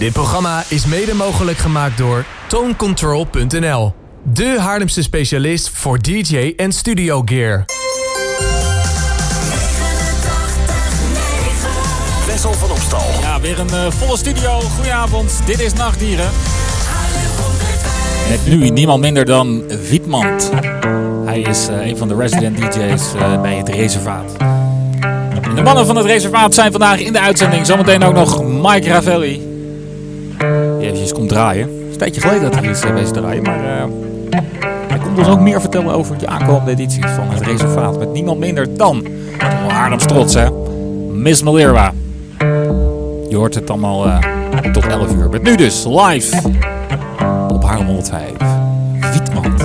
Dit programma is mede mogelijk gemaakt door tonecontrol.nl. De Haarlemse specialist voor DJ en studio gear. Wessel van Opstal. Ja, weer een uh, volle studio. Goedenavond, dit is Nachtdieren. Met nu niemand minder dan Wietmand. Hij is uh, een van de resident DJ's uh, bij het reservaat. En de mannen van het reservaat zijn vandaag in de uitzending. Zometeen ook nog Mike Ravelli. Eventjes komt draaien. Het is een tijdje geleden dat hij uh, bezig draaien. Maar hij komt ons ook meer vertellen over de aankomende edities van het reservaat. Met niemand minder dan Haarlems trots hè. Miss Malerwa. Je hoort het allemaal uh, tot 11 uur. Met nu dus live op Haarlem 105. Wietmand.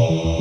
Oh.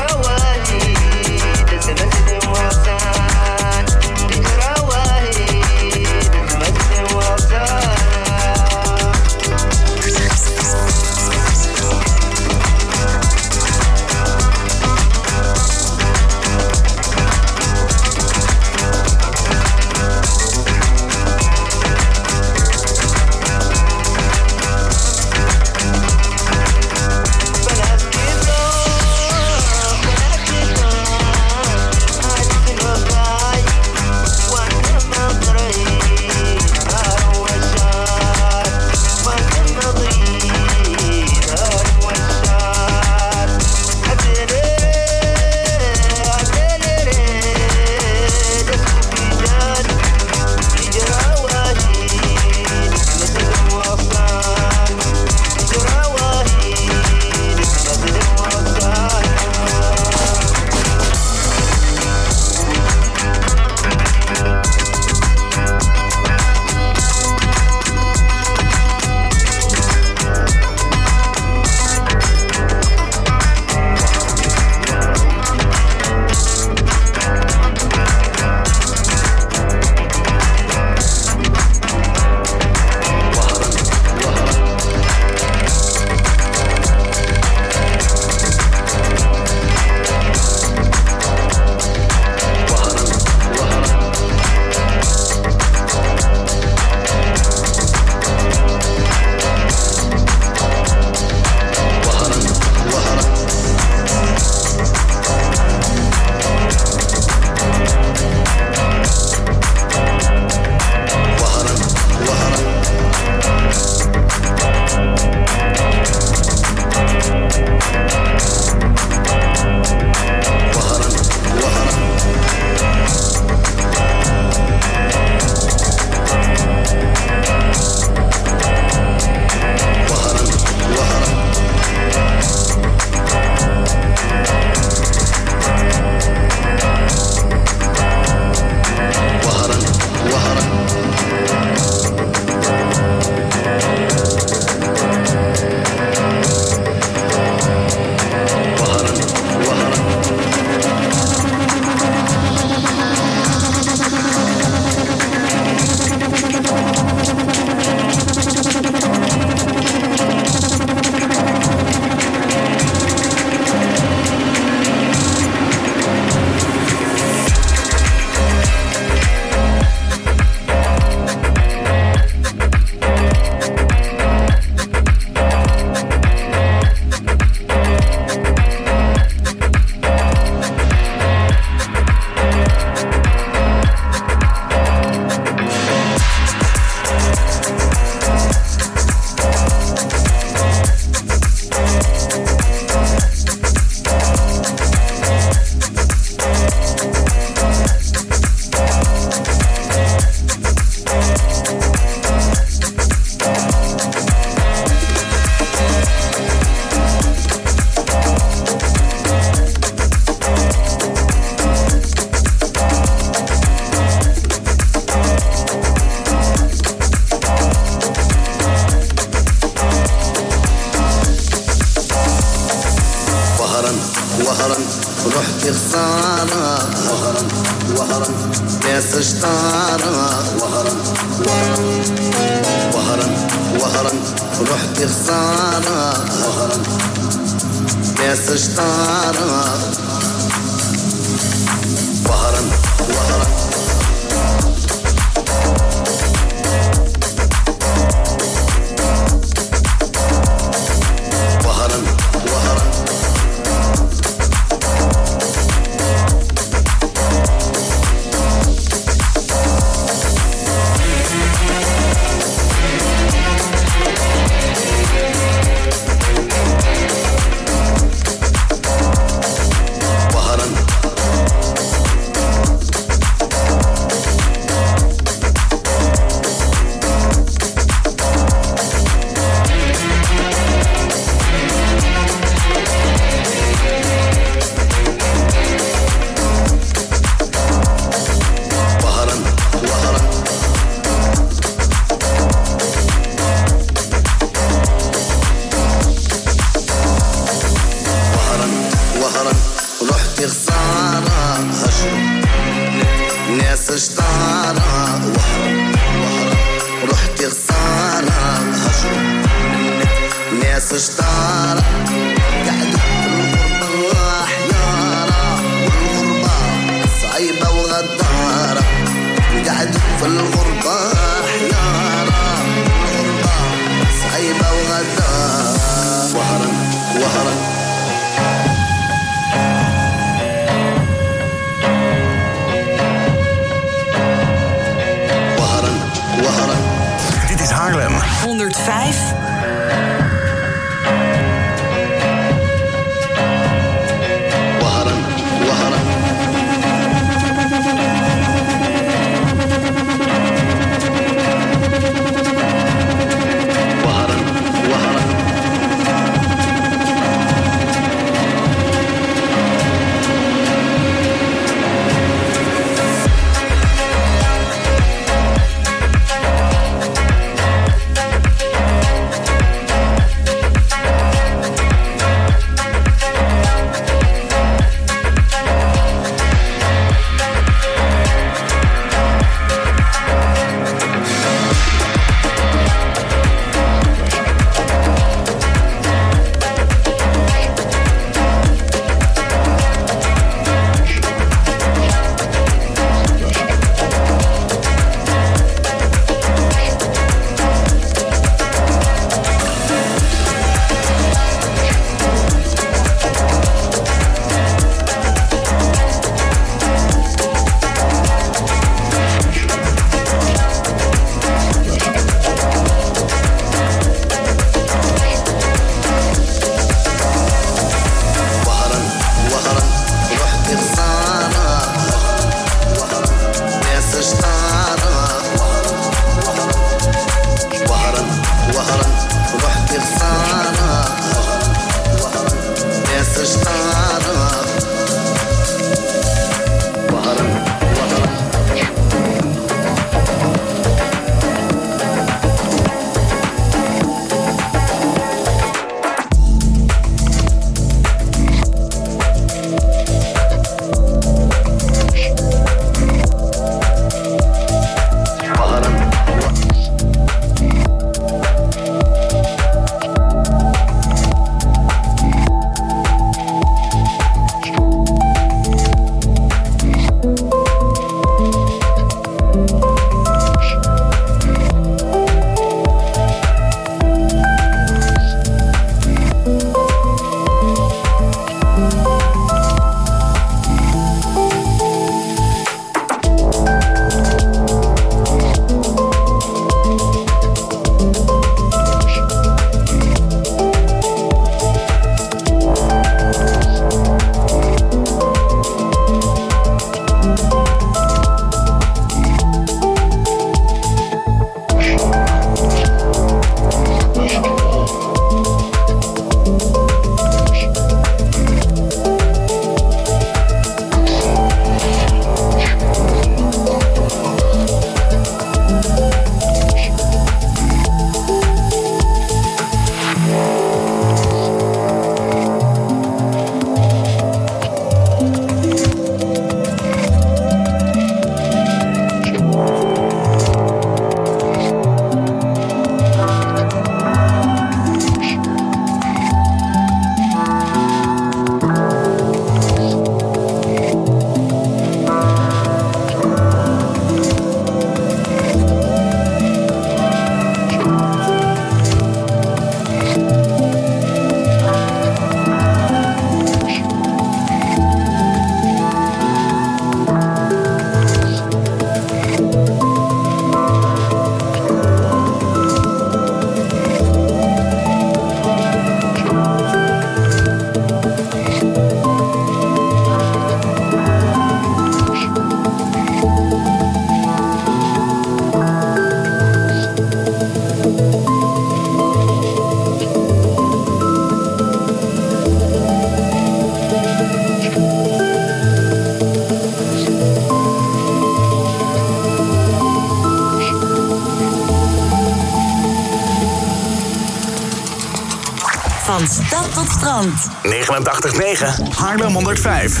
Stad tot strand. 89.9 Haarlem 105.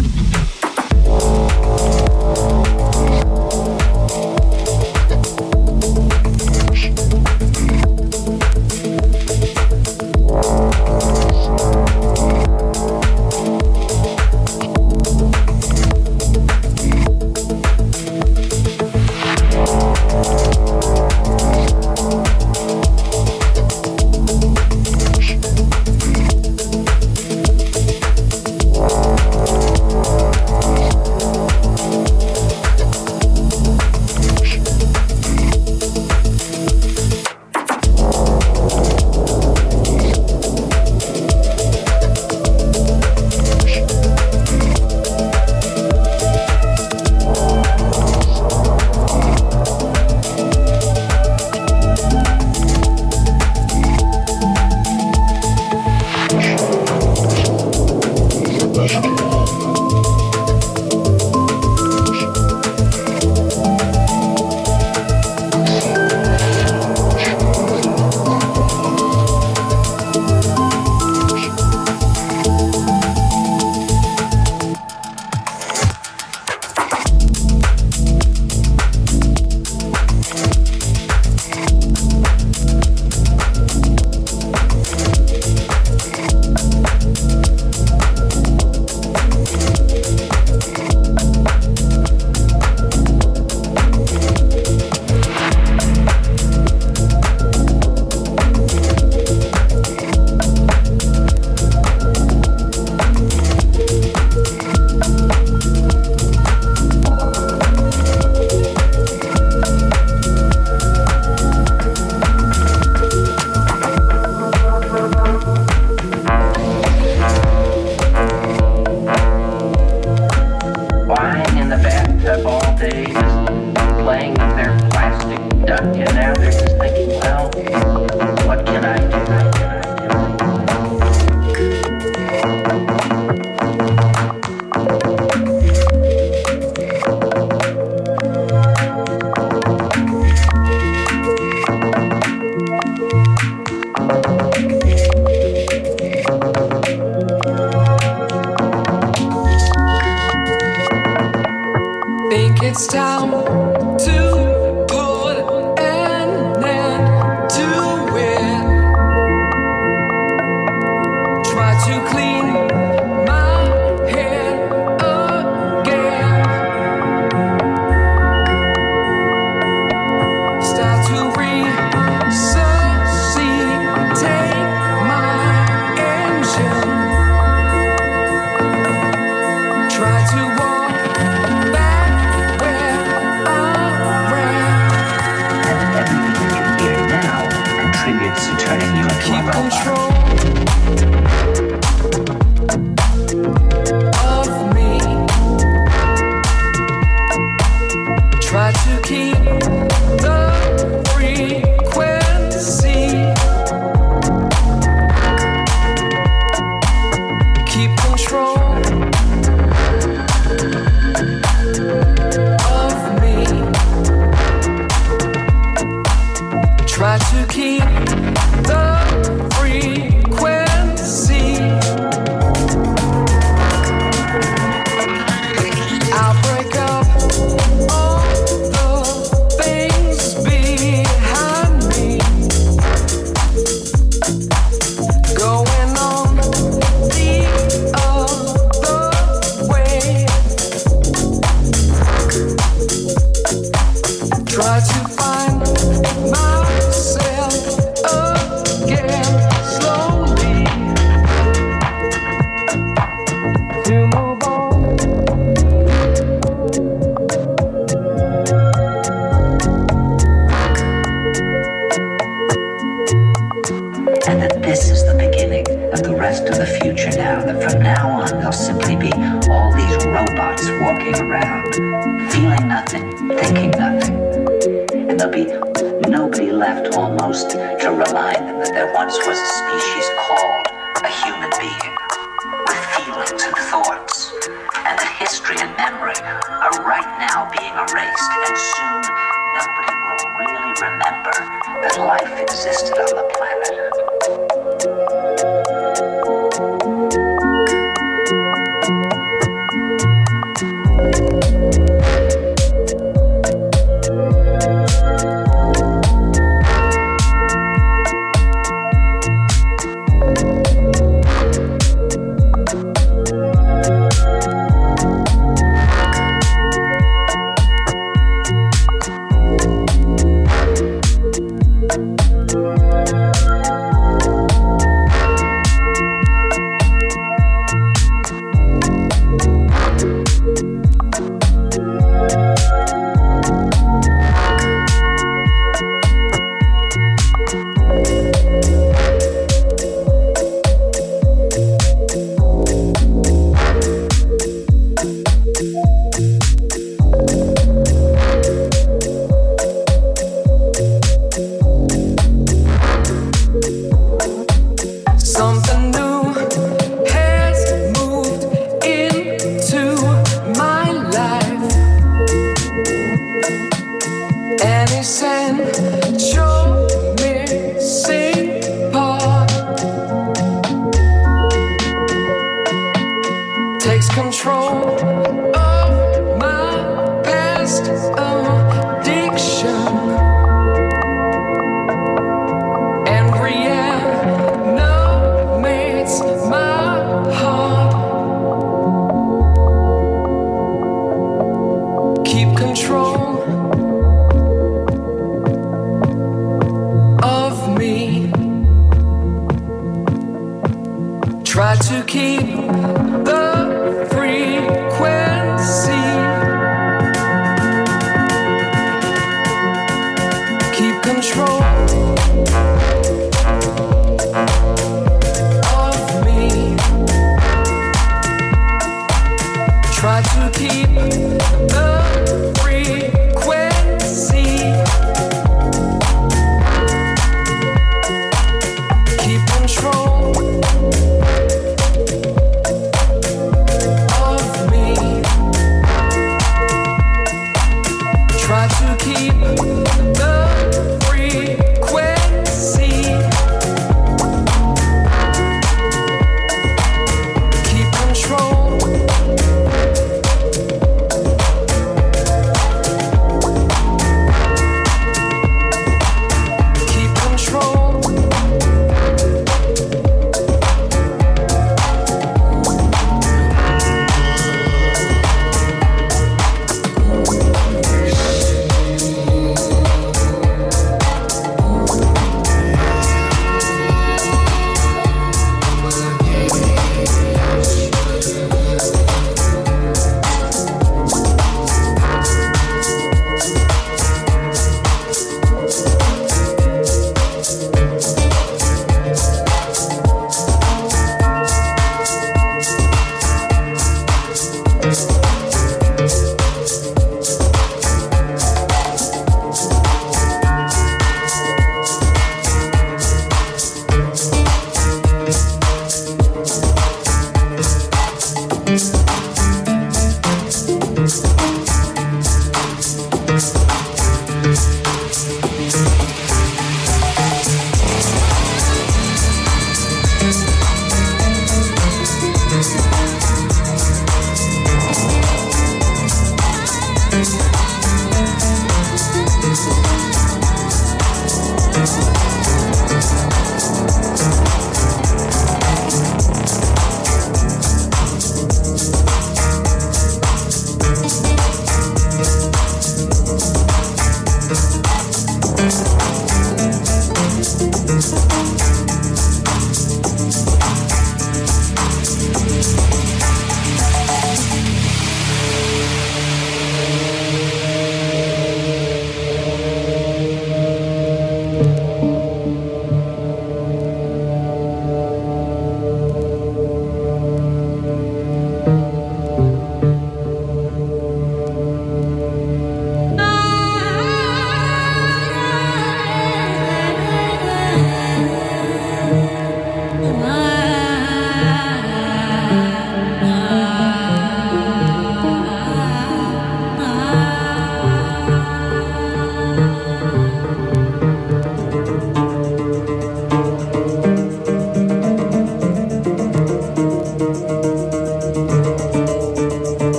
say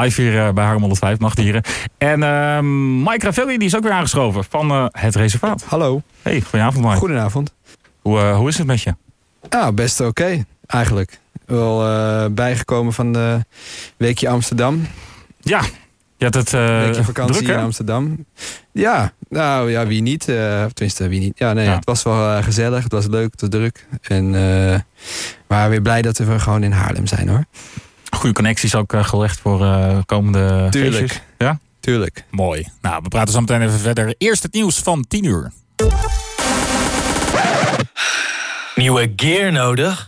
live hier eh, bij Harm 105, Nachtdieren. En ehm Mike Ravelli die is ook weer aangeschoven van eh, het reservaat. Hallo. Hey, goedenavond Mike. Goedenavond. Hoe, eh, hoe is het met je? Ah, best oké, eigenlijk. Wel bijgekomen van de weekje Amsterdam. Ja, je had het eh weekje vakantie druk, in Amsterdam. Ja, nou ja, wie niet. eh, tenminste, wie niet. Ja, nee, Ja. het was wel gezellig. Het was leuk, het was druk. En eh maar weer blij dat we gewoon in Haarlem zijn hoor. Goede connecties ook eh, gelegd voor eh, komende Tuurlijk. feestjes. Ja? Tuurlijk. Mooi. Nou, we praten zo meteen even verder. Eerst het nieuws van 10 uur. Nieuwe gear nodig?